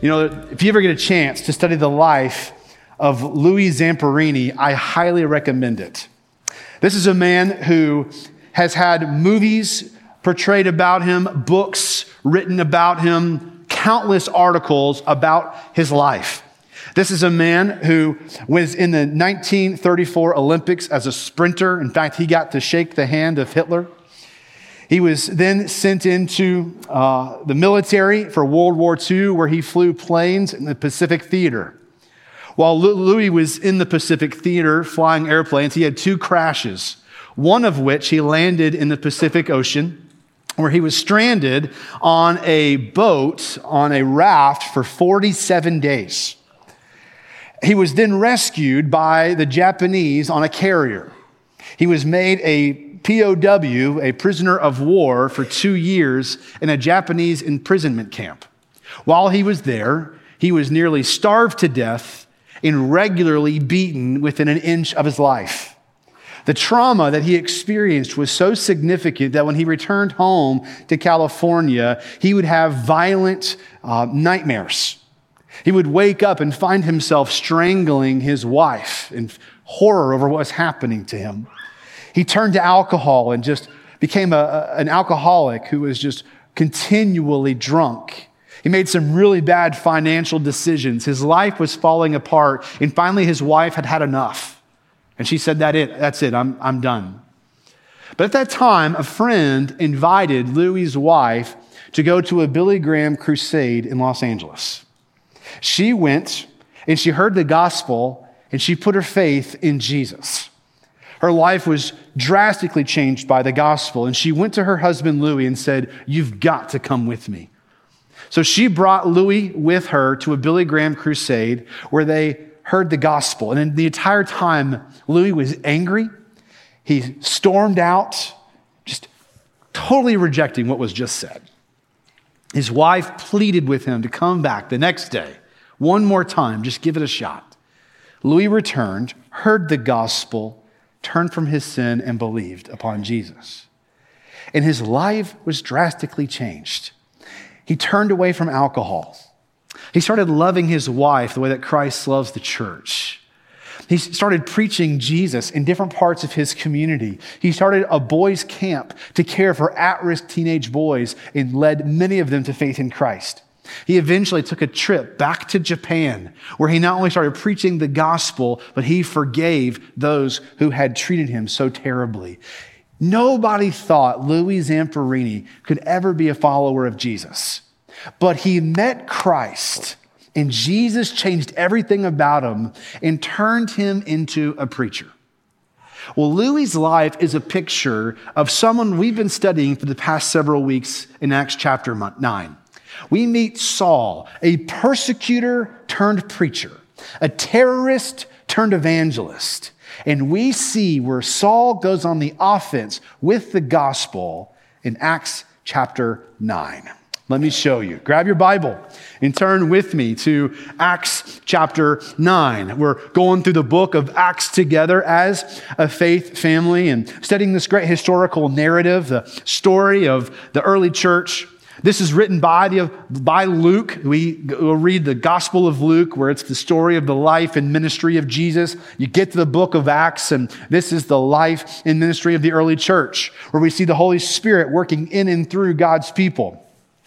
you know, if you ever get a chance to study the life of Louis Zamperini, I highly recommend it. This is a man who has had movies portrayed about him, books written about him, countless articles about his life. This is a man who was in the 1934 Olympics as a sprinter. In fact, he got to shake the hand of Hitler. He was then sent into uh, the military for World War II, where he flew planes in the Pacific Theater. While Louis was in the Pacific Theater flying airplanes, he had two crashes, one of which he landed in the Pacific Ocean, where he was stranded on a boat, on a raft for 47 days. He was then rescued by the Japanese on a carrier. He was made a POW, a prisoner of war, for two years in a Japanese imprisonment camp. While he was there, he was nearly starved to death and regularly beaten within an inch of his life. The trauma that he experienced was so significant that when he returned home to California, he would have violent uh, nightmares. He would wake up and find himself strangling his wife in horror over what was happening to him. He turned to alcohol and just became a, an alcoholic who was just continually drunk. He made some really bad financial decisions. His life was falling apart. And finally, his wife had had enough. And she said, that it, That's it, I'm, I'm done. But at that time, a friend invited Louis's wife to go to a Billy Graham crusade in Los Angeles. She went and she heard the gospel and she put her faith in Jesus. Her life was drastically changed by the gospel. And she went to her husband, Louis, and said, You've got to come with me. So she brought Louis with her to a Billy Graham crusade where they heard the gospel. And in the entire time, Louis was angry. He stormed out, just totally rejecting what was just said. His wife pleaded with him to come back the next day, one more time, just give it a shot. Louis returned, heard the gospel, turned from his sin, and believed upon Jesus. And his life was drastically changed. He turned away from alcohol. He started loving his wife the way that Christ loves the church. He started preaching Jesus in different parts of his community. He started a boys' camp to care for at risk teenage boys and led many of them to faith in Christ. He eventually took a trip back to Japan where he not only started preaching the gospel, but he forgave those who had treated him so terribly. Nobody thought Louis Zamperini could ever be a follower of Jesus, but he met Christ and Jesus changed everything about him and turned him into a preacher. Well, Louis's life is a picture of someone we've been studying for the past several weeks in Acts chapter 9. We meet Saul, a persecutor turned preacher, a terrorist turned evangelist. And we see where Saul goes on the offense with the gospel in Acts chapter 9. Let me show you. Grab your Bible and turn with me to Acts chapter 9. We're going through the book of Acts together as a faith family and studying this great historical narrative, the story of the early church. This is written by, the, by Luke. We will read the Gospel of Luke, where it's the story of the life and ministry of Jesus. You get to the book of Acts, and this is the life and ministry of the early church, where we see the Holy Spirit working in and through God's people.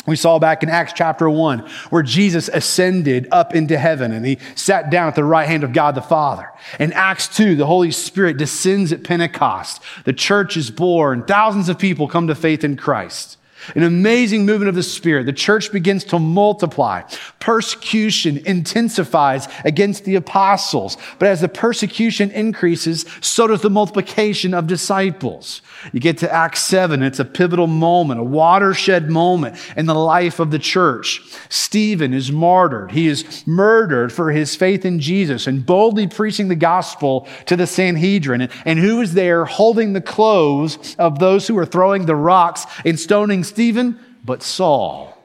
We saw back in Acts chapter 1 where Jesus ascended up into heaven and he sat down at the right hand of God the Father. In Acts 2, the Holy Spirit descends at Pentecost. The church is born. Thousands of people come to faith in Christ. An amazing movement of the Spirit. The church begins to multiply. Persecution intensifies against the apostles. But as the persecution increases, so does the multiplication of disciples. You get to Acts 7, it's a pivotal moment, a watershed moment in the life of the church. Stephen is martyred. He is murdered for his faith in Jesus and boldly preaching the gospel to the Sanhedrin. And who is there holding the clothes of those who are throwing the rocks and stoning Stephen? But Saul.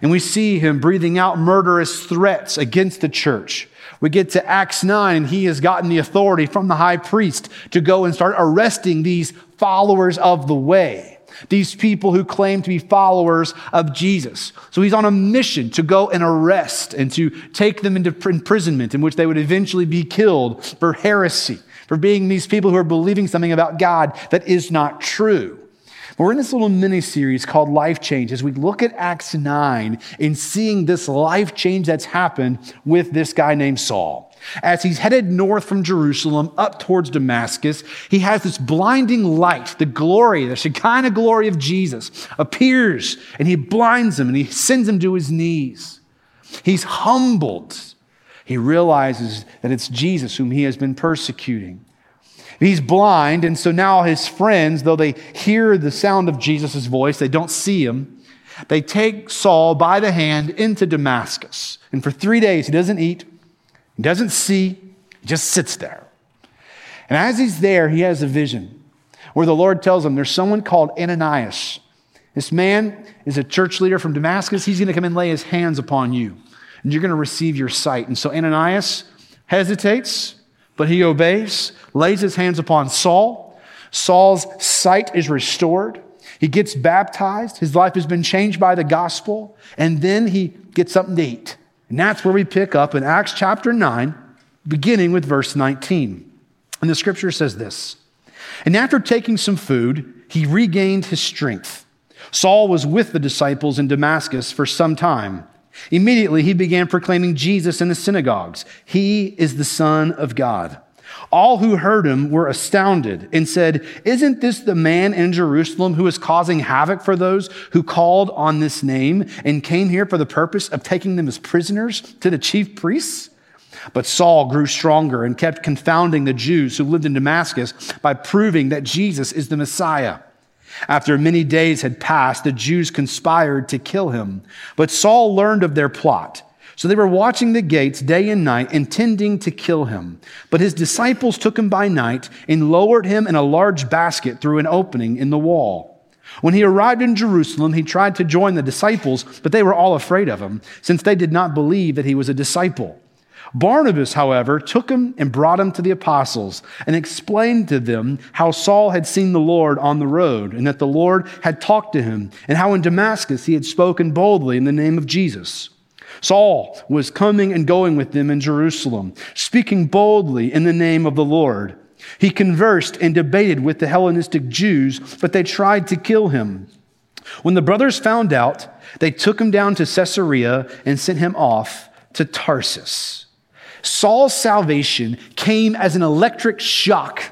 And we see him breathing out murderous threats against the church. We get to Acts 9, and he has gotten the authority from the high priest to go and start arresting these followers of the way. these people who claim to be followers of Jesus. So he's on a mission to go and arrest and to take them into imprisonment in which they would eventually be killed for heresy, for being these people who are believing something about God that is not true. We're in this little mini series called Life Change as we look at Acts 9 and seeing this life change that's happened with this guy named Saul. As he's headed north from Jerusalem up towards Damascus, he has this blinding light, the glory, the Shekinah glory of Jesus appears and he blinds him and he sends him to his knees. He's humbled. He realizes that it's Jesus whom he has been persecuting. He's blind, and so now his friends, though they hear the sound of Jesus' voice, they don't see him. They take Saul by the hand into Damascus. And for three days, he doesn't eat, he doesn't see, he just sits there. And as he's there, he has a vision where the Lord tells him there's someone called Ananias. This man is a church leader from Damascus. He's going to come and lay his hands upon you, and you're going to receive your sight. And so Ananias hesitates, but he obeys, lays his hands upon Saul. Saul's sight is restored. He gets baptized. His life has been changed by the gospel. And then he gets something to eat. And that's where we pick up in Acts chapter 9, beginning with verse 19. And the scripture says this And after taking some food, he regained his strength. Saul was with the disciples in Damascus for some time. Immediately, he began proclaiming Jesus in the synagogues. He is the Son of God. All who heard him were astounded and said, Isn't this the man in Jerusalem who is causing havoc for those who called on this name and came here for the purpose of taking them as prisoners to the chief priests? But Saul grew stronger and kept confounding the Jews who lived in Damascus by proving that Jesus is the Messiah. After many days had passed, the Jews conspired to kill him. But Saul learned of their plot. So they were watching the gates day and night, intending to kill him. But his disciples took him by night and lowered him in a large basket through an opening in the wall. When he arrived in Jerusalem, he tried to join the disciples, but they were all afraid of him, since they did not believe that he was a disciple. Barnabas, however, took him and brought him to the apostles and explained to them how Saul had seen the Lord on the road and that the Lord had talked to him and how in Damascus he had spoken boldly in the name of Jesus. Saul was coming and going with them in Jerusalem, speaking boldly in the name of the Lord. He conversed and debated with the Hellenistic Jews, but they tried to kill him. When the brothers found out, they took him down to Caesarea and sent him off to Tarsus. Saul's salvation came as an electric shock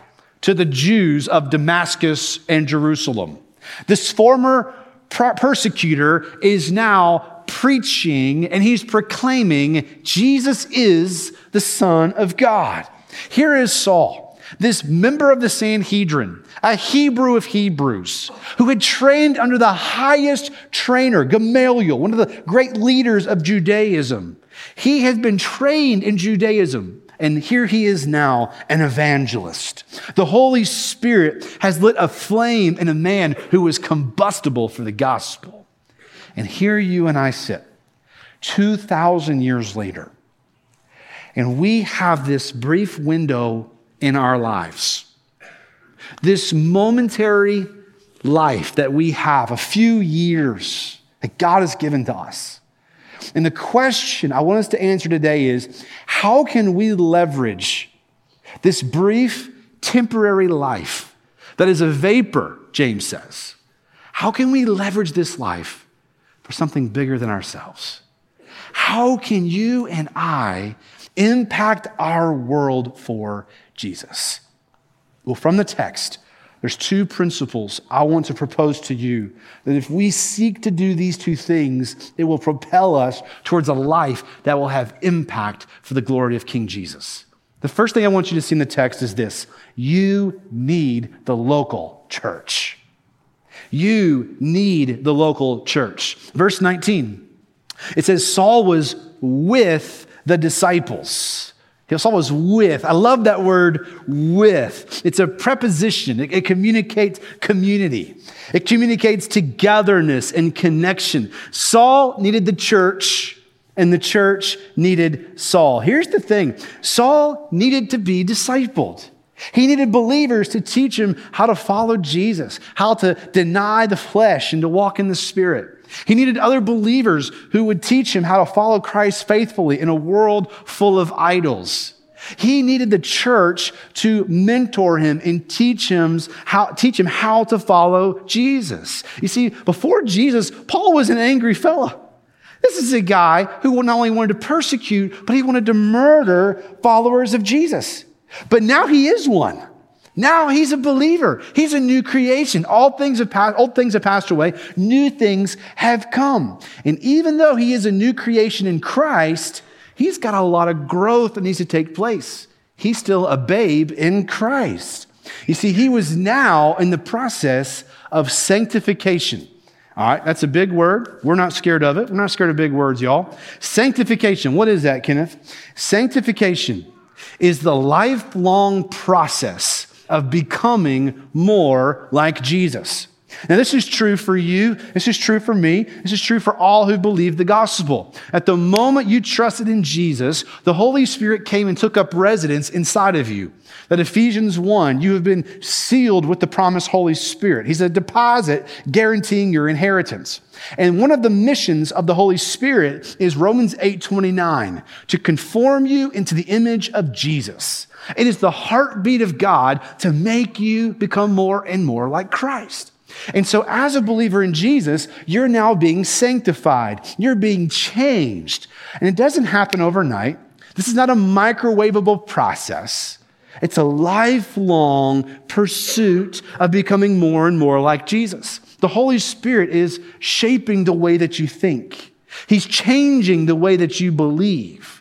to the Jews of Damascus and Jerusalem. This former persecutor is now preaching and he's proclaiming Jesus is the Son of God. Here is Saul, this member of the Sanhedrin, a Hebrew of Hebrews, who had trained under the highest trainer, Gamaliel, one of the great leaders of Judaism. He had been trained in Judaism. And here he is now, an evangelist. The Holy Spirit has lit a flame in a man who was combustible for the gospel. And here you and I sit, 2,000 years later, and we have this brief window in our lives. This momentary life that we have, a few years that God has given to us. And the question I want us to answer today is how can we leverage this brief, temporary life that is a vapor, James says? How can we leverage this life for something bigger than ourselves? How can you and I impact our world for Jesus? Well, from the text, there's two principles I want to propose to you that if we seek to do these two things, it will propel us towards a life that will have impact for the glory of King Jesus. The first thing I want you to see in the text is this you need the local church. You need the local church. Verse 19, it says, Saul was with the disciples. Saul was with. I love that word with. It's a preposition. It, it, communicates community. It communicates togetherness and connection. Saul needed the church and the church needed Saul. Here's the thing. Saul needed to be discipled. He needed believers to teach him how to follow Jesus, how to deny the flesh and to walk in the Spirit. He needed other believers who would teach him how to follow Christ faithfully in a world full of idols. He needed the church to mentor him and teach him how, teach him how to follow Jesus. You see, before Jesus, Paul was an angry fella. This is a guy who not only wanted to persecute, but he wanted to murder followers of Jesus. But now he is one. Now he's a believer. He's a new creation. All things have passed, old things have passed away. New things have come. And even though he is a new creation in Christ, he's got a lot of growth that needs to take place. He's still a babe in Christ. You see, he was now in the process of sanctification. All right, that's a big word. We're not scared of it. We're not scared of big words, y'all. Sanctification. What is that, Kenneth? Sanctification is the lifelong process of becoming more like Jesus. Now, this is true for you. This is true for me. This is true for all who believe the gospel. At the moment you trusted in Jesus, the Holy Spirit came and took up residence inside of you. That Ephesians 1, you have been sealed with the promised Holy Spirit. He's a deposit guaranteeing your inheritance. And one of the missions of the Holy Spirit is Romans 8 29, to conform you into the image of Jesus. It is the heartbeat of God to make you become more and more like Christ. And so, as a believer in Jesus, you're now being sanctified. You're being changed. And it doesn't happen overnight. This is not a microwavable process. It's a lifelong pursuit of becoming more and more like Jesus. The Holy Spirit is shaping the way that you think, He's changing the way that you believe.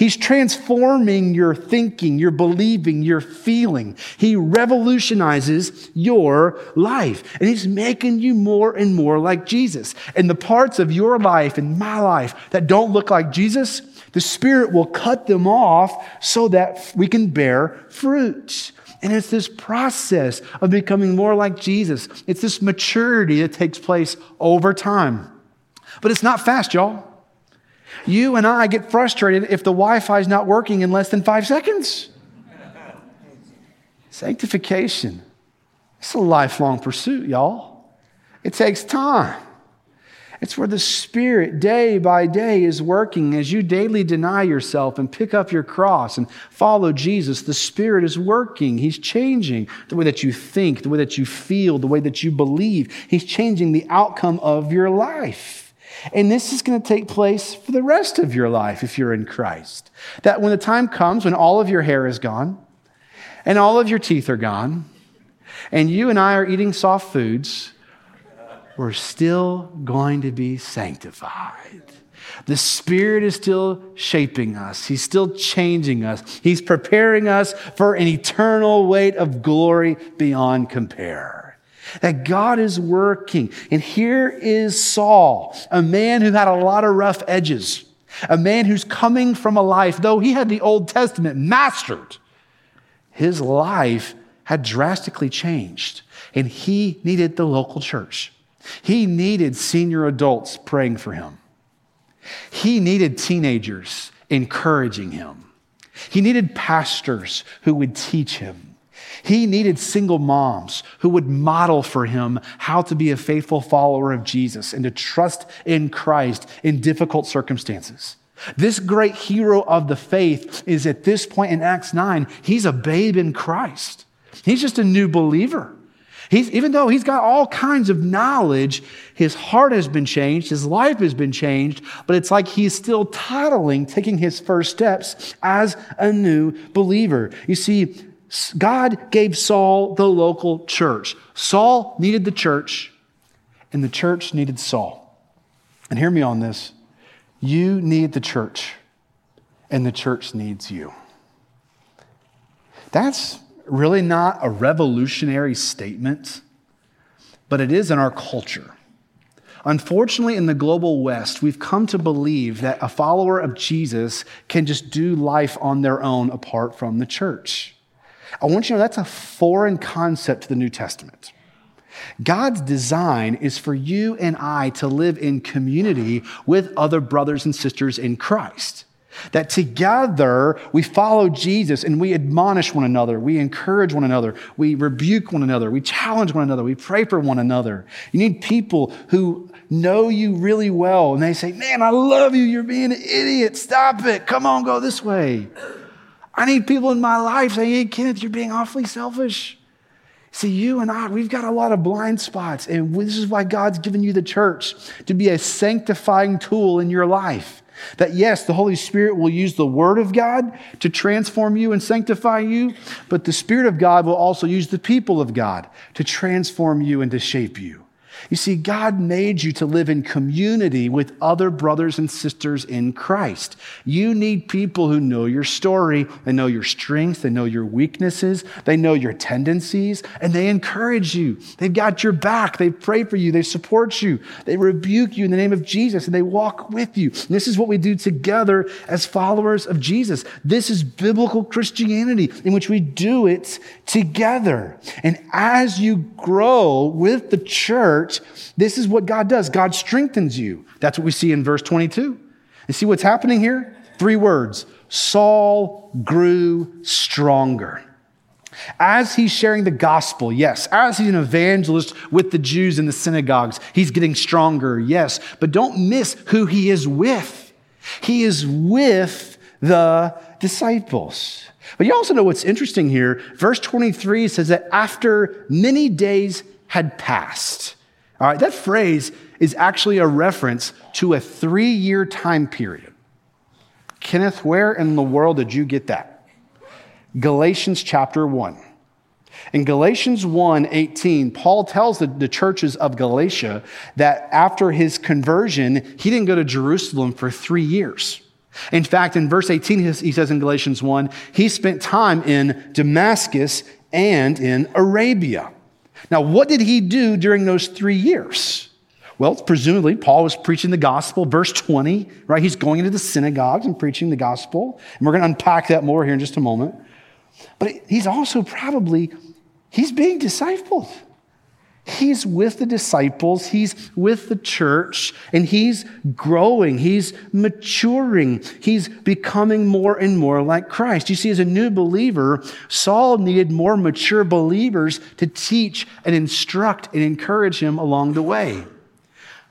He's transforming your thinking, your believing, your feeling. He revolutionizes your life. And He's making you more and more like Jesus. And the parts of your life and my life that don't look like Jesus, the Spirit will cut them off so that we can bear fruit. And it's this process of becoming more like Jesus. It's this maturity that takes place over time. But it's not fast, y'all. You and I get frustrated if the Wi Fi is not working in less than five seconds. Sanctification. It's a lifelong pursuit, y'all. It takes time. It's where the Spirit, day by day, is working. As you daily deny yourself and pick up your cross and follow Jesus, the Spirit is working. He's changing the way that you think, the way that you feel, the way that you believe. He's changing the outcome of your life. And this is going to take place for the rest of your life if you're in Christ. That when the time comes when all of your hair is gone and all of your teeth are gone and you and I are eating soft foods, we're still going to be sanctified. The Spirit is still shaping us. He's still changing us. He's preparing us for an eternal weight of glory beyond compare that God is working. And here is Saul, a man who had a lot of rough edges, a man who's coming from a life, though he had the Old Testament mastered, his life had drastically changed. And he needed the local church. He needed senior adults praying for him. He needed teenagers encouraging him. He needed pastors who would teach him. He needed single moms who would model for him how to be a faithful follower of Jesus and to trust in Christ in difficult circumstances. This great hero of the faith is at this point in Acts 9, he's a babe in Christ. He's just a new believer. He's, even though he's got all kinds of knowledge, his heart has been changed, his life has been changed, but it's like he's still toddling, taking his first steps as a new believer. You see, God gave Saul the local church. Saul needed the church, and the church needed Saul. And hear me on this you need the church, and the church needs you. That's really not a revolutionary statement, but it is in our culture. Unfortunately, in the global West, we've come to believe that a follower of Jesus can just do life on their own apart from the church. I want you to know that's a foreign concept to the New Testament. God's design is for you and I to live in community with other brothers and sisters in Christ. That together we follow Jesus and we admonish one another, we encourage one another, we rebuke one another, we challenge one another, we pray for one another. You need people who know you really well and they say, Man, I love you, you're being an idiot, stop it, come on, go this way. I need people in my life saying, Hey, Kenneth, you're being awfully selfish. See, you and I, we've got a lot of blind spots, and this is why God's given you the church to be a sanctifying tool in your life. That yes, the Holy Spirit will use the Word of God to transform you and sanctify you, but the Spirit of God will also use the people of God to transform you and to shape you. You see, God made you to live in community with other brothers and sisters in Christ. You need people who know your story, they know your strengths, they know your weaknesses, they know your tendencies, and they encourage you. They've got your back, they pray for you, they support you, they rebuke you in the name of Jesus, and they walk with you. And this is what we do together as followers of Jesus. This is biblical Christianity in which we do it together. And as you grow with the church, this is what God does God strengthens you. That's what we see in verse 22. You see what's happening here? Three words Saul grew stronger. As he's sharing the gospel, yes. As he's an evangelist with the Jews in the synagogues, he's getting stronger, yes. But don't miss who he is with. He is with the disciples. But you also know what's interesting here. Verse 23 says that after many days had passed, all right, that phrase is actually a reference to a three year time period. Kenneth, where in the world did you get that? Galatians chapter 1. In Galatians 1 18, Paul tells the, the, churches of Galatia that after his conversion, he didn't go to Jerusalem for three years. In fact, in verse 18, he says in Galatians 1, he spent time in Damascus and in Arabia. Now, what did he do during those three years? Well, presumably, Paul was preaching the gospel. Verse 20, right? He's going into the synagogues and preaching the gospel. And we're going to unpack that more here in just a moment. But he's also probably, he's being discipled. He's with the disciples, he's with the church, and he's growing, he's maturing, he's becoming more and more like Christ. You see, as a new believer, Saul needed more mature believers to teach and instruct and encourage him along the way.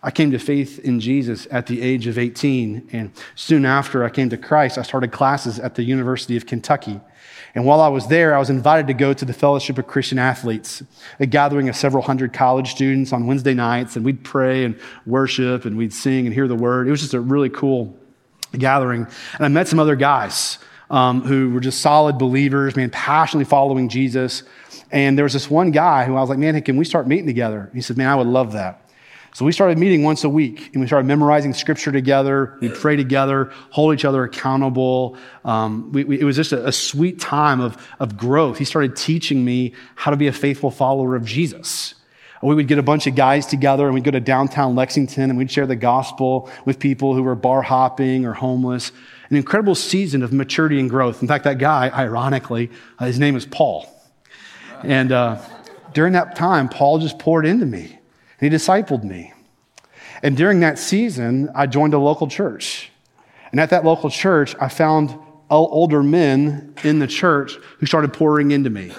I came to faith in Jesus at the age of 18, and soon after I came to Christ, I started classes at the University of Kentucky. And while I was there, I was invited to go to the Fellowship of Christian Athletes, a gathering of several hundred college students on Wednesday nights, and we'd pray and worship and we'd sing and hear the word. It was just a really cool gathering. And I met some other guys um, who were just solid believers, man, passionately following Jesus. And there was this one guy who I was like, man, hey, can we start meeting together? He said, man, I would love that. So we started meeting once a week and we started memorizing scripture together. We'd pray together, hold each other accountable. Um, we, we, it was just a, a, sweet time of, of growth. He started teaching me how to be a faithful follower of Jesus. We would get a bunch of guys together and we'd go to downtown Lexington and we'd share the gospel with people who were bar hopping or homeless. An incredible season of maturity and growth. In fact, that guy, ironically, uh, his name is Paul. And uh, during that time, Paul just poured into me. And he discipled me. And during that season, I joined a local church. And at that local church, I found older men in the church who started pouring into me.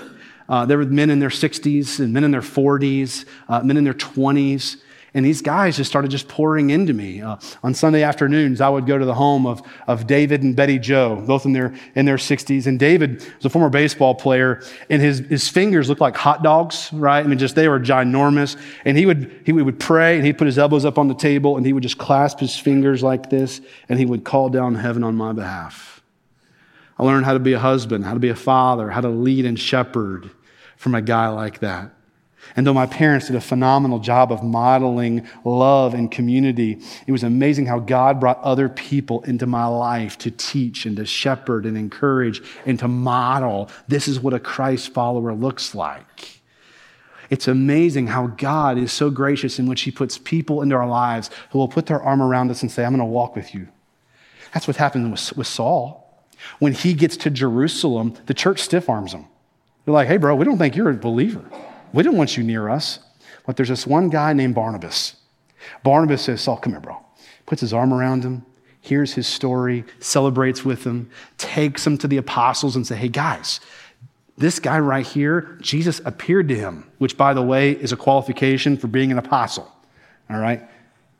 Uh, there were men in their 60s and men in their 40s, uh, men in their 20s. And these guys just started just pouring into me. Uh, on Sunday afternoons, I would go to the home of, of David and Betty Joe, both in their, in their 60s. And David was a former baseball player, and his, his fingers looked like hot dogs, right? I mean, just they were ginormous. And he would, he would pray, and he'd put his elbows up on the table, and he would just clasp his fingers like this, and he would call down heaven on my behalf. I learned how to be a husband, how to be a father, how to lead and shepherd from a guy like that. And though my parents did a phenomenal job of modeling love and community, it was amazing how God brought other people into my life to teach and to shepherd and encourage and to model. This is what a Christ follower looks like. It's amazing how God is so gracious in which He puts people into our lives who will put their arm around us and say, I'm going to walk with you. That's what happened with, with Saul. When he gets to Jerusalem, the church stiff arms him. They're like, hey, bro, we don't think you're a believer. We didn't want you near us. But there's this one guy named Barnabas. Barnabas says, Saul, come here, bro. Puts his arm around him. hears his story, celebrates with them, takes them to the apostles and say, hey guys, this guy right here, Jesus appeared to him, which by the way is a qualification for being an apostle. All right?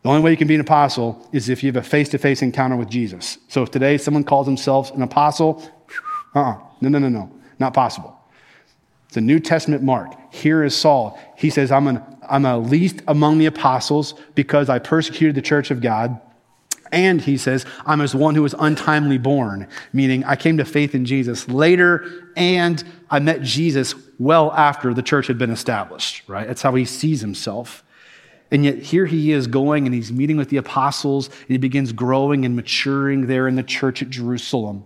The only way you can be an apostle is if you have a face to face encounter with Jesus. So if today someone calls themselves an apostle, uh uh-uh. no, no, no, no, not possible. It's a New Testament mark. Here is Saul. He says, I'm, an, I'm a least among the apostles because I persecuted the church of God. And he says, I'm as one who was untimely born, meaning I came to faith in Jesus later and I met Jesus well after the church had been established, right? That's how he sees himself. And yet here he is going and he's meeting with the apostles and he begins growing and maturing there in the church at Jerusalem.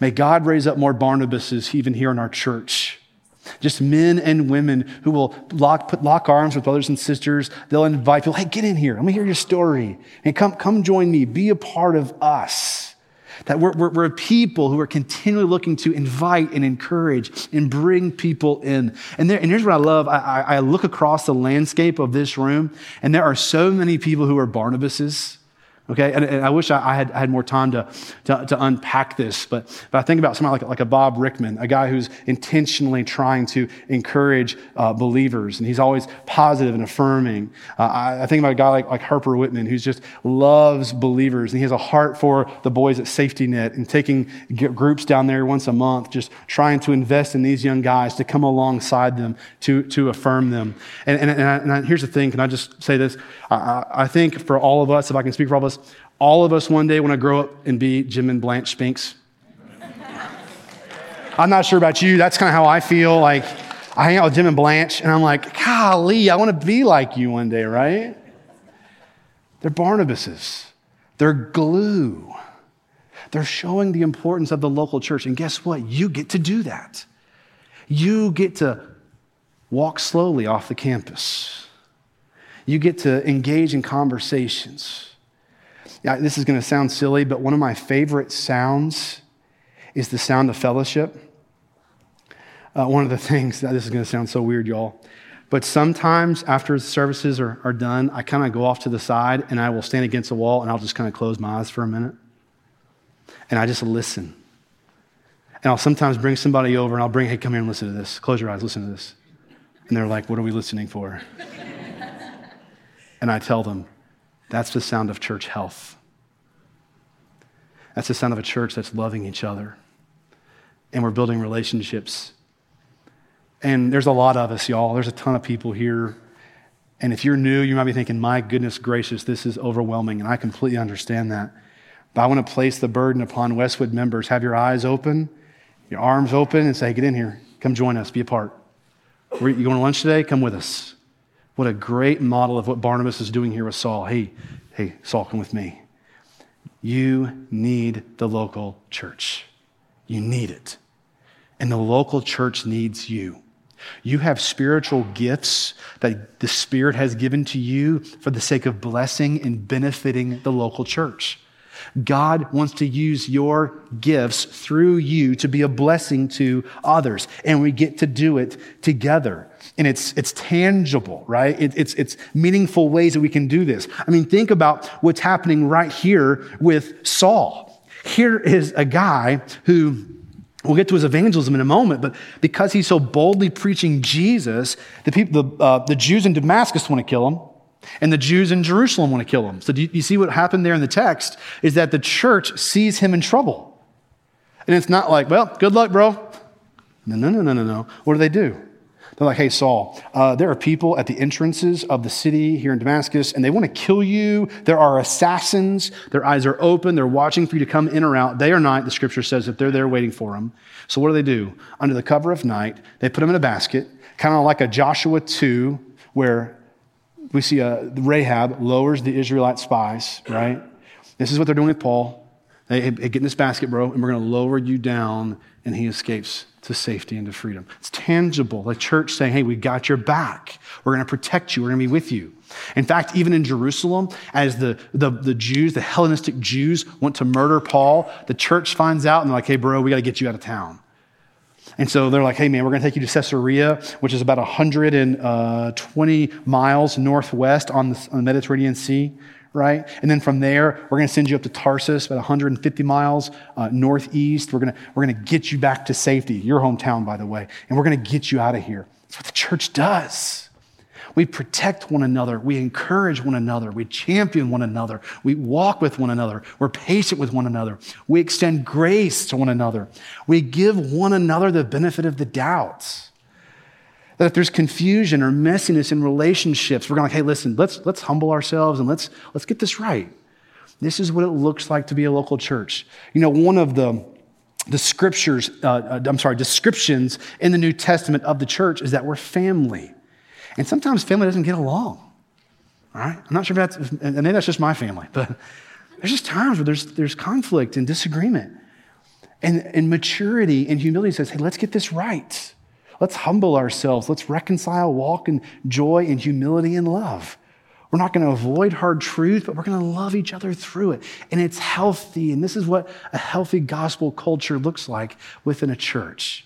May God raise up more Barnabases even here in our church. Just men and women who will lock, put, lock arms with brothers and sisters. They'll invite people, hey, get in here. Let me hear your story. And come, come join me. Be a part of us. That we're, we're, we're, people who are continually looking to invite and encourage and bring people in. And, there, and here's what I love I, I, I look across the landscape of this room, and there are so many people who are Barnabases Okay, and, and I wish I, I, had, I had more time to, to, to, unpack this, but, but I think about somebody like, like a Bob Rickman, a guy who's intentionally trying to encourage uh, believers, and he's always positive and affirming. Uh, I, I, think about a guy like, like Harper Whitman, who just loves believers, and he has a heart for the boys at Safety Net and taking groups down there once a month, just trying to invest in these young guys to come alongside them to, to affirm them. And, and, and, and here's the thing can I just say this? I, I think for all of us, if I can speak for all of us, all of us one day want to grow up and be Jim and Blanche Spinks. I'm not sure about you. That's kind of how I feel. Like, I hang out with Jim and Blanche, and I'm like, golly, I want to be like you one day, right? They're Barnabases, they're glue. They're showing the importance of the local church. And guess what? You get to do that. You get to walk slowly off the campus. You get to engage in conversations. Yeah, this is going to sound silly, but one of my favorite sounds is the sound of fellowship. Uh, one of the things, that this is going to sound so weird, y'all, but sometimes after services are, are done, I kind of go off to the side and I will stand against a wall and I'll just kind of close my eyes for a minute. And I just listen. And I'll sometimes bring somebody over and I'll bring, hey, come here and listen to this. Close your eyes, listen to this. And they're like, what are we listening for? and I tell them, that's the sound of church health. That's the sound of a church that's loving each other. And we're building relationships. And there's a lot of us, y'all. There's a ton of people here. And if you're new, you might be thinking, my goodness gracious, this is overwhelming. And I completely understand that. But I want to place the burden upon Westwood members. Have your eyes open, your arms open, and say, get in here. Come join us. Be a part. You going to lunch today? Come with us. What a great model of what Barnabas is doing here with Saul. Hey, hey, Saul, come with me. You need the local church. You need it. And the local church needs you. You have spiritual gifts that the Spirit has given to you for the sake of blessing and benefiting the local church. God wants to use your gifts through you to be a blessing to others, and we get to do it together and it's, it's tangible, right? It, it's, it's meaningful ways that we can do this. I mean, think about what's happening right here with Saul. Here is a guy who We'll get to his evangelism in a moment, but because he's so boldly preaching Jesus, the people, the, uh, the Jews in Damascus want to kill him, and the Jews in Jerusalem want to kill him. So do you, see what happened there in the text? Is that the church sees him in trouble, and it's not like, well, good luck, bro. No, no, no, no, no, no. What do they do? They're like, hey, Saul, uh, there are people at the entrances of the city here in Damascus, and they want to kill you. There are assassins. Their eyes are open. They're watching for you to come in or out. Day or night, the scripture says that they're there waiting for them. So what do they do? Under the cover of night, they put him in a basket, kind of like a Joshua 2, where we see a, Rahab lowers the Israelite spies, right? This is what they're doing with Paul. They, hey, get in this basket, bro, and we're going to lower you down, and he escapes to safety and to freedom. It's tangible. The church saying, hey, we got your back. We're going to protect you. We're going to be with you. In fact, even in Jerusalem, as the, the, the Jews, the Hellenistic Jews, want to murder Paul, the church finds out and they're like, hey, bro, we got to get you out of town. And so they're like, hey, man, we're going to take you to Caesarea, which is about 120 uh, miles northwest on the, on the Mediterranean Sea, right? And then from there, we're going to send you up to Tarsus, about 150 miles uh, northeast. We're going we're going to get you back to safety, your hometown, by the way, and we're going to get you out of here. That's what the church does. We protect one another. We encourage one another. We champion one another. We walk with one another. We're patient with one another. We extend grace to one another. We give one another the benefit of the doubt. That if there's confusion or messiness in relationships, we're going to like, hey, listen, let's, let's humble ourselves and let's, let's get this right. This is what it looks like to be a local church. You know, one of the, the scriptures, uh, uh I'm sorry, descriptions in the New Testament of the church is that we're family. And sometimes family doesn't get along. All right? I'm not sure if that's, and maybe that's just my family, but there's just times where there's, there's conflict and disagreement. And, and maturity and humility says, hey, let's get this right. Let's humble ourselves. Let's reconcile, walk in joy and humility and love. We're not going to avoid hard truth, but we're going to love each other through it. And it's healthy. And this is what a healthy gospel culture looks like within a church.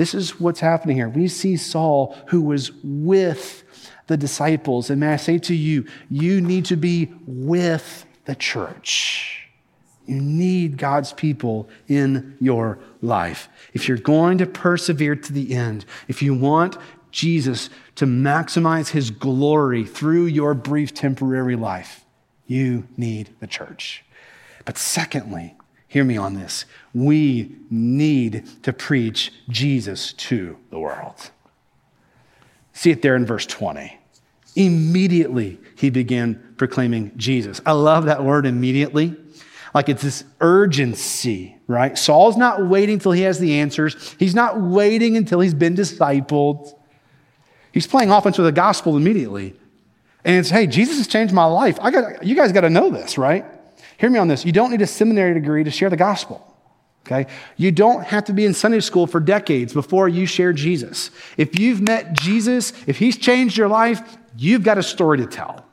This is what's happening here. We see Saul, who was with the disciples. And may I say to you, you need to be with the church. You need God's people in your life. If you're going to persevere to the end, if you want Jesus to maximize his glory through your brief temporary life, you need the church. But secondly, hear me on this we need to preach Jesus to the world. See it there in verse 20. Immediately he began proclaiming Jesus. I love that word immediately. Like it's this urgency, right? Saul's not waiting until he has the answers. He's not waiting until he's been discipled. He's playing offense with the gospel immediately. And it's, hey, Jesus has changed my life. I got, you guys got to know this, right? Hear me on this. You don't need a seminary degree to share the gospel. Okay? You don't have to be in Sunday school for decades before you share Jesus. If you've met Jesus, if he's changed your life, you've got a story to tell.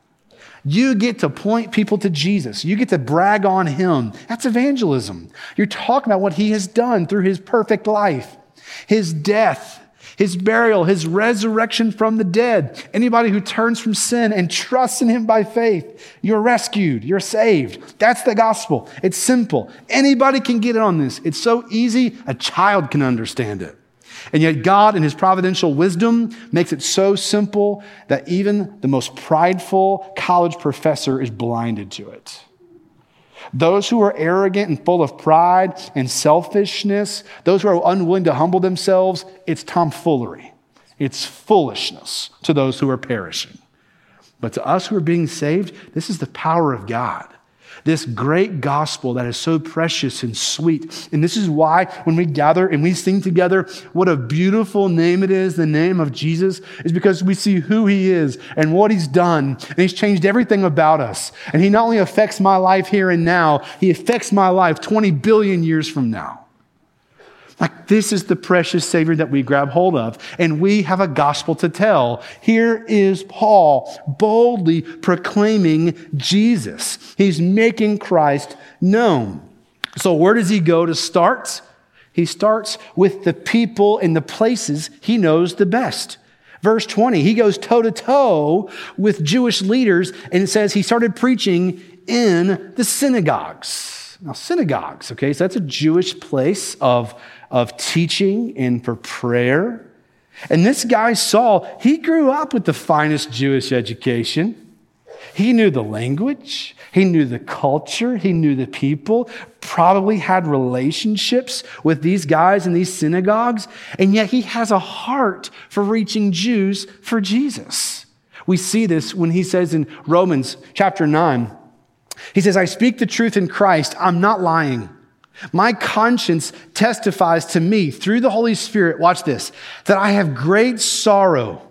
You get to point people to Jesus. You get to brag on him. That's evangelism. You're talking about what he has done through his perfect life, his death, his burial, his resurrection from the dead. Anybody who turns from sin and trusts in him by faith, you're rescued, you're saved. That's the gospel. It's simple. Anybody can get in on this. It's so easy, a child can understand it. And yet, God, in His providential wisdom, makes it so simple that even the most prideful college professor is blinded to it. Those who are arrogant and full of pride and selfishness, those who are unwilling to humble themselves, it's tomfoolery. It's foolishness to those who are perishing. But to us who are being saved, this is the power of God this great gospel that is so precious and sweet. And this is why when we gather and we sing together, what a beautiful name it is, the name of Jesus, is because we see who he is and what he's done. And he's changed everything about us. And he not only affects my life here and now, he affects my life 20 billion years from now. Like, this is the precious Savior that we grab hold of, and we have a gospel to tell. Here is Paul boldly proclaiming Jesus. He's making Christ known. So, where does he go to start? He starts with the people and the places he knows the best. Verse 20, he goes toe to toe with Jewish leaders, and it says he started preaching in the synagogues. Now, synagogues, okay, so that's a Jewish place of of teaching and for prayer. And this guy, Saul, he grew up with the finest Jewish education. He knew the language, he knew the culture, he knew the people, probably had relationships with these guys in these synagogues, and yet he has a heart for reaching Jews for Jesus. We see this when he says in Romans chapter 9, he says, I speak the truth in Christ, I'm not lying. My conscience testifies to me through the Holy Spirit, watch this, that I have great sorrow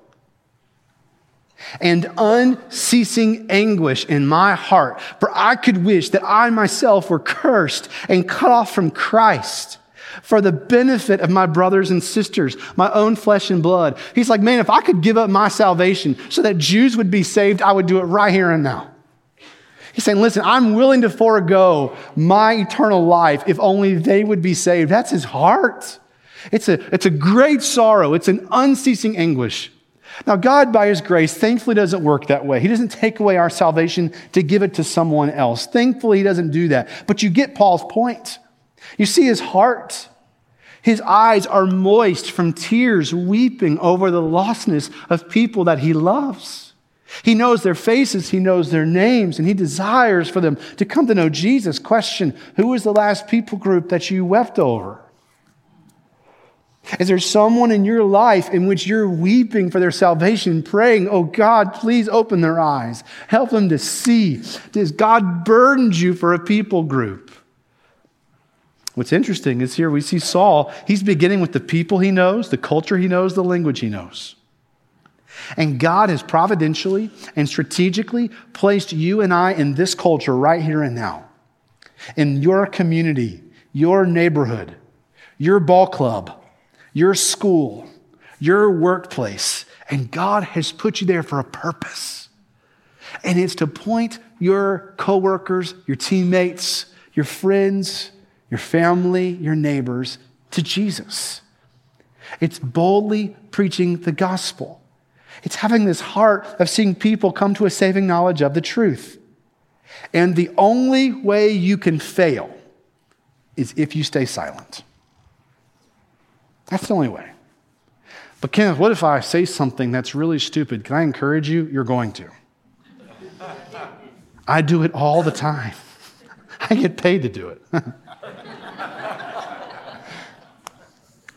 and unceasing anguish in my heart. For I could wish that I myself were cursed and cut off from Christ for the benefit of my brothers and sisters, my own flesh and blood. He's like, man, if I could give up my salvation so that Jews would be saved, I would do it right here and now. He's saying, listen, I'm willing to forego my eternal life if only they would be saved. That's his heart. It's a, it's a great sorrow, it's an unceasing anguish. Now, God, by His grace, thankfully doesn't work that way. He doesn't take away our salvation to give it to someone else. Thankfully, He doesn't do that. But you get Paul's point. You see His heart. His eyes are moist from tears, weeping over the lostness of people that He loves. He knows their faces, He knows their names, and He desires for them to come to know Jesus. Question Who was the last people group that you wept over? Is there someone in your life in which you're weeping for their salvation, praying, Oh God, please open their eyes, help them to see? Does God burdened you for a people group? What's interesting is here we see Saul, he's beginning with the people he knows, the culture he knows, the language he knows. And God has providentially and strategically placed you and I in this culture right here and now, in your community, your neighborhood, your ball club your school, your workplace, and God has put you there for a purpose. And it's to point your coworkers, your teammates, your friends, your family, your neighbors to Jesus. It's boldly preaching the gospel. It's having this heart of seeing people come to a saving knowledge of the truth. And the only way you can fail is if you stay silent. That's the only way. But Kenneth, what if I say something that's really stupid? Can I encourage you? You're going to. I do it all the time. I get paid to do it.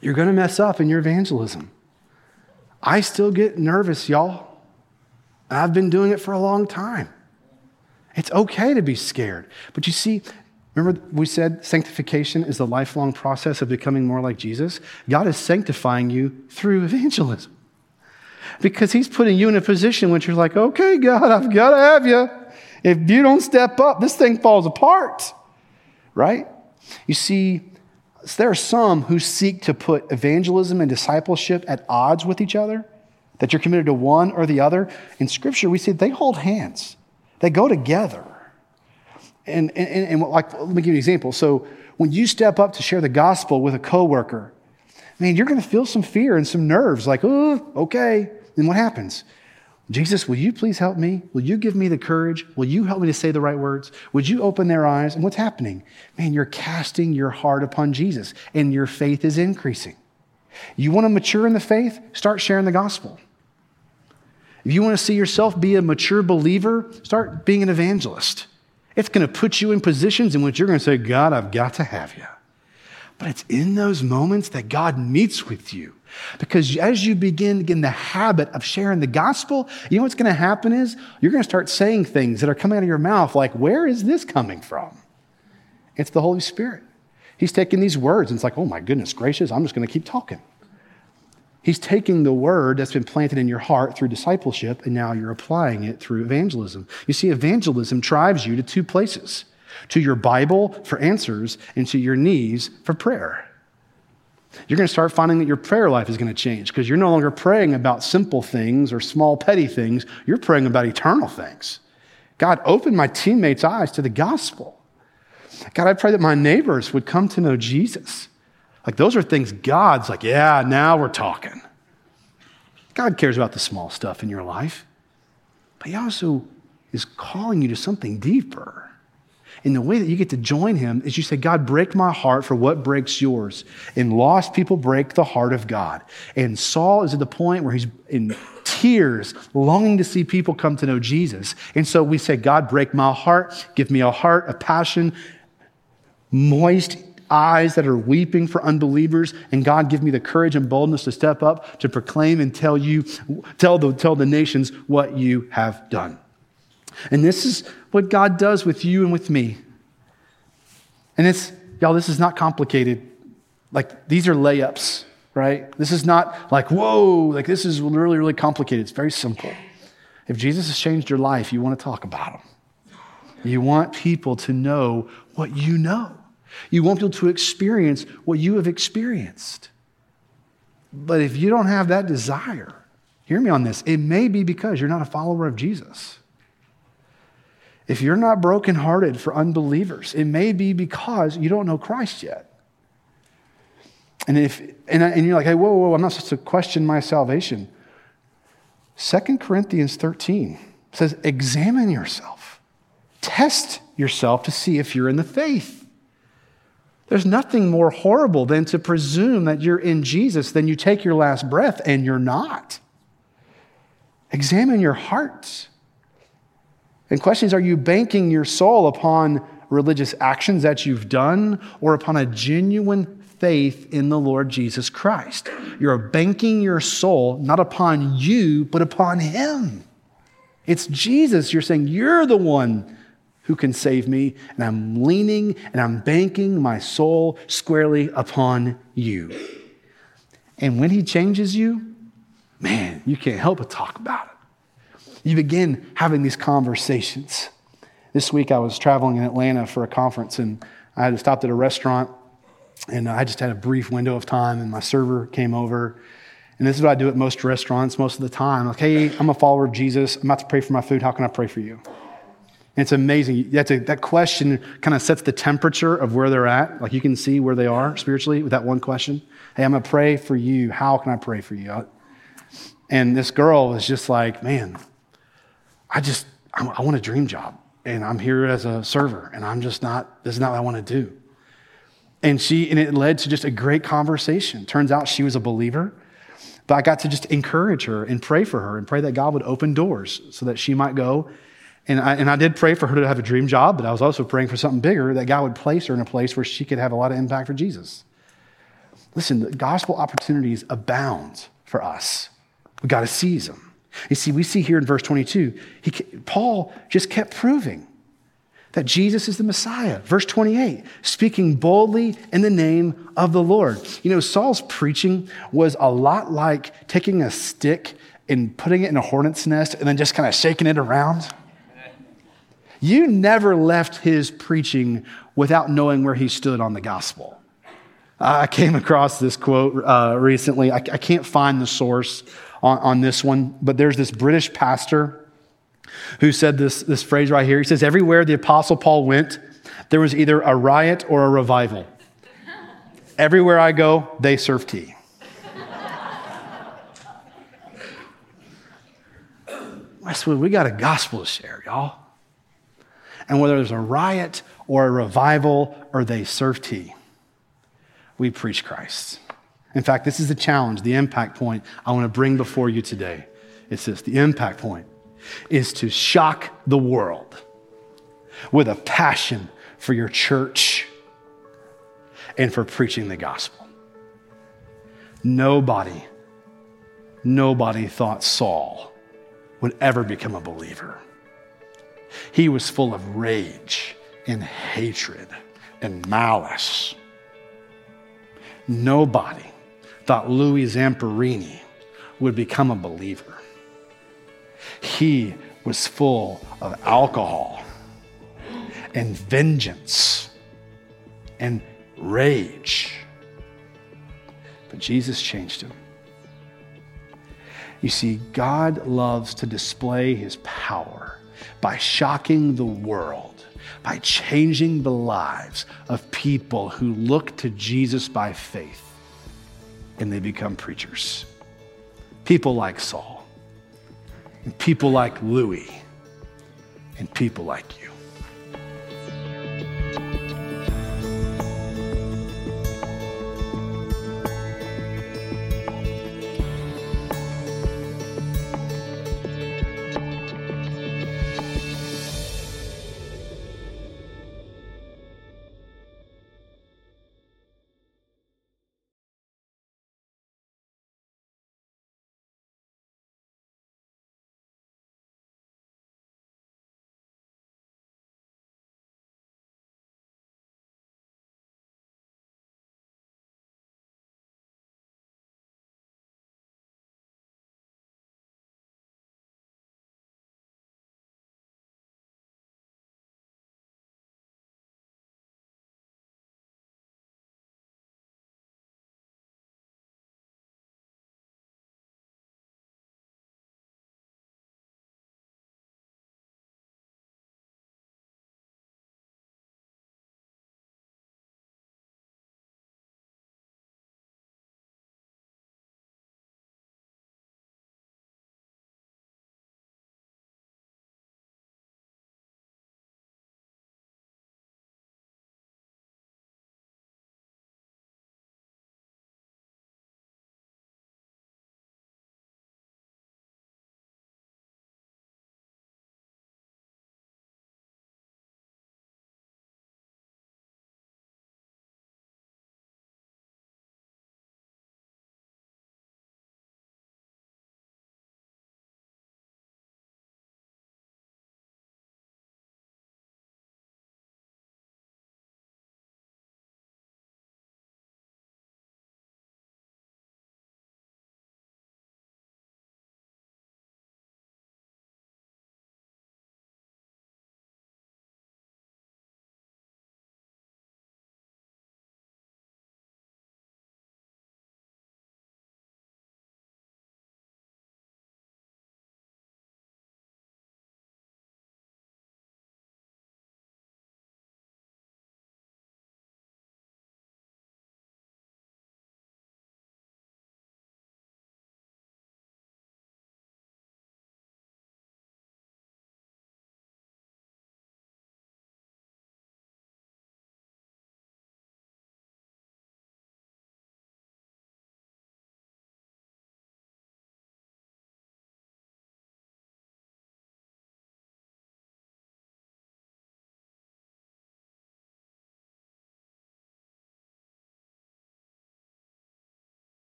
You're going to mess up in your evangelism. I still get nervous, y'all. I've been doing it for a long time. It's okay to be scared. But you see, Remember, we said sanctification is the lifelong process of becoming more like Jesus? God is sanctifying you through evangelism. Because He's putting you in a position which you're like, okay, God, I've got to have you. If you don't step up, this thing falls apart, right? You see, there are some who seek to put evangelism and discipleship at odds with each other, that you're committed to one or the other. In Scripture, we see they hold hands, they go together. And, and, and like, let me give you an example. So when you step up to share the gospel with a coworker, man, you're going to feel some fear and some nerves, like, oh, okay. Then what happens? Jesus, will you please help me? Will you give me the courage? Will you help me to say the right words? Would you open their eyes? And what's happening? Man, you're casting your heart upon Jesus and your faith is increasing. You want to mature in the faith? Start sharing the gospel. If you want to see yourself be a mature believer, start being an evangelist. It's going to put you in positions in which you're going to say, God, I've got to have you. But it's in those moments that God meets with you. Because as you begin to get in the habit of sharing the gospel, you know what's going to happen is you're going to start saying things that are coming out of your mouth like, where is this coming from? It's the Holy Spirit. He's taking these words and it's like, oh my goodness gracious, I'm just going to keep talking. He's taking the word that's been planted in your heart through discipleship, and now you're applying it through evangelism. You see, evangelism drives you to two places to your Bible for answers and to your knees for prayer. You're going to start finding that your prayer life is going to change because you're no longer praying about simple things or small, petty things. You're praying about eternal things. God, open my teammates' eyes to the gospel. God, I pray that my neighbors would come to know Jesus. Like, those are things God's like, yeah, now we're talking. God cares about the small stuff in your life, but He also is calling you to something deeper. And the way that you get to join Him is you say, God, break my heart for what breaks yours. And lost people break the heart of God. And Saul is at the point where he's in tears, longing to see people come to know Jesus. And so we say, God, break my heart, give me a heart, a passion, moist eyes that are weeping for unbelievers. And God, give me the courage and boldness to step up to proclaim and tell you, tell the, tell the nations what you have done. And this is what God does with you and with me. And it's, y'all, this is not complicated. Like, these are layups, right? This is not like, whoa, like this is really, really complicated. It's very simple. If Jesus has changed your life, you want to talk about him. You want people to know what you know. You want people to experience what you have experienced. But if you don't have that desire, hear me on this, it may be because you're not a follower of Jesus. If you're not brokenhearted for unbelievers, it may be because you don't know Christ yet. And if and, and you're like, hey, whoa, whoa, I'm not supposed to question my salvation. 2 Corinthians 13 says, Examine yourself, test yourself to see if you're in the faith. There's nothing more horrible than to presume that you're in Jesus, then you take your last breath and you're not. Examine your hearts. And questions are you banking your soul upon religious actions that you've done or upon a genuine faith in the Lord Jesus Christ? You're banking your soul not upon you, but upon Him. It's Jesus. You're saying, You're the one who can save me. And I'm leaning and I'm banking my soul squarely upon you. And when He changes you, man, you can't help but talk about it. You begin having these conversations. This week I was traveling in Atlanta for a conference and I had stopped at a restaurant and I just had a brief window of time and my server came over. And this is what I do at most restaurants most of the time. Like, hey, I'm a follower of Jesus. I'm about to pray for my food. How can I pray for you? And it's amazing. That's a, that question kind of sets the temperature of where they're at. Like you can see where they are spiritually with that one question. Hey, I'm going to pray for you. How can I pray for you? And this girl was just like, man, I just, I, I want a dream job. And I'm here as a server. And I'm just not, this is not what I want to do. And she, and it led to just a great conversation. Turns out she was a believer. But I got to just encourage her and pray for her and pray that God would open doors so that she might go and I, and I did pray for her to have a dream job, but I was also praying for something bigger that God would place her in a place where she could have a lot of impact for Jesus. Listen, the gospel opportunities abound for us. We got to seize them. You see, we see here in verse 22, he, Paul just kept proving that Jesus is the Messiah. Verse 28, speaking boldly in the name of the Lord. You know, Saul's preaching was a lot like taking a stick and putting it in a hornet's nest and then just kind of shaking it around. You never left his preaching without knowing where he stood on the gospel. I came across this quote uh, recently. I, I, can't find the source on, on this one, but there's this British pastor who said this, this phrase right here. He says, Everywhere the Apostle Paul went, there was either a riot or a revival. Everywhere I go, they serve tea. Westwood, we got a gospel to share, y'all. And whether there's a riot or a revival or they serve tea, we preach Christ. In fact, this is the challenge, the impact point I want to bring before you today. It's this the impact point is to shock the world with a passion for your church and for preaching the gospel. Nobody, nobody thought Saul would ever become a believer. He was full of rage and hatred and malice. Nobody thought Louis Zamperini would become a believer. He was full of alcohol and vengeance and rage. But Jesus changed him. You see, God loves to display his power by shocking the world, by changing the lives of people who look to Jesus by faith and they become preachers. People like Saul, and people like Louis, and people like you.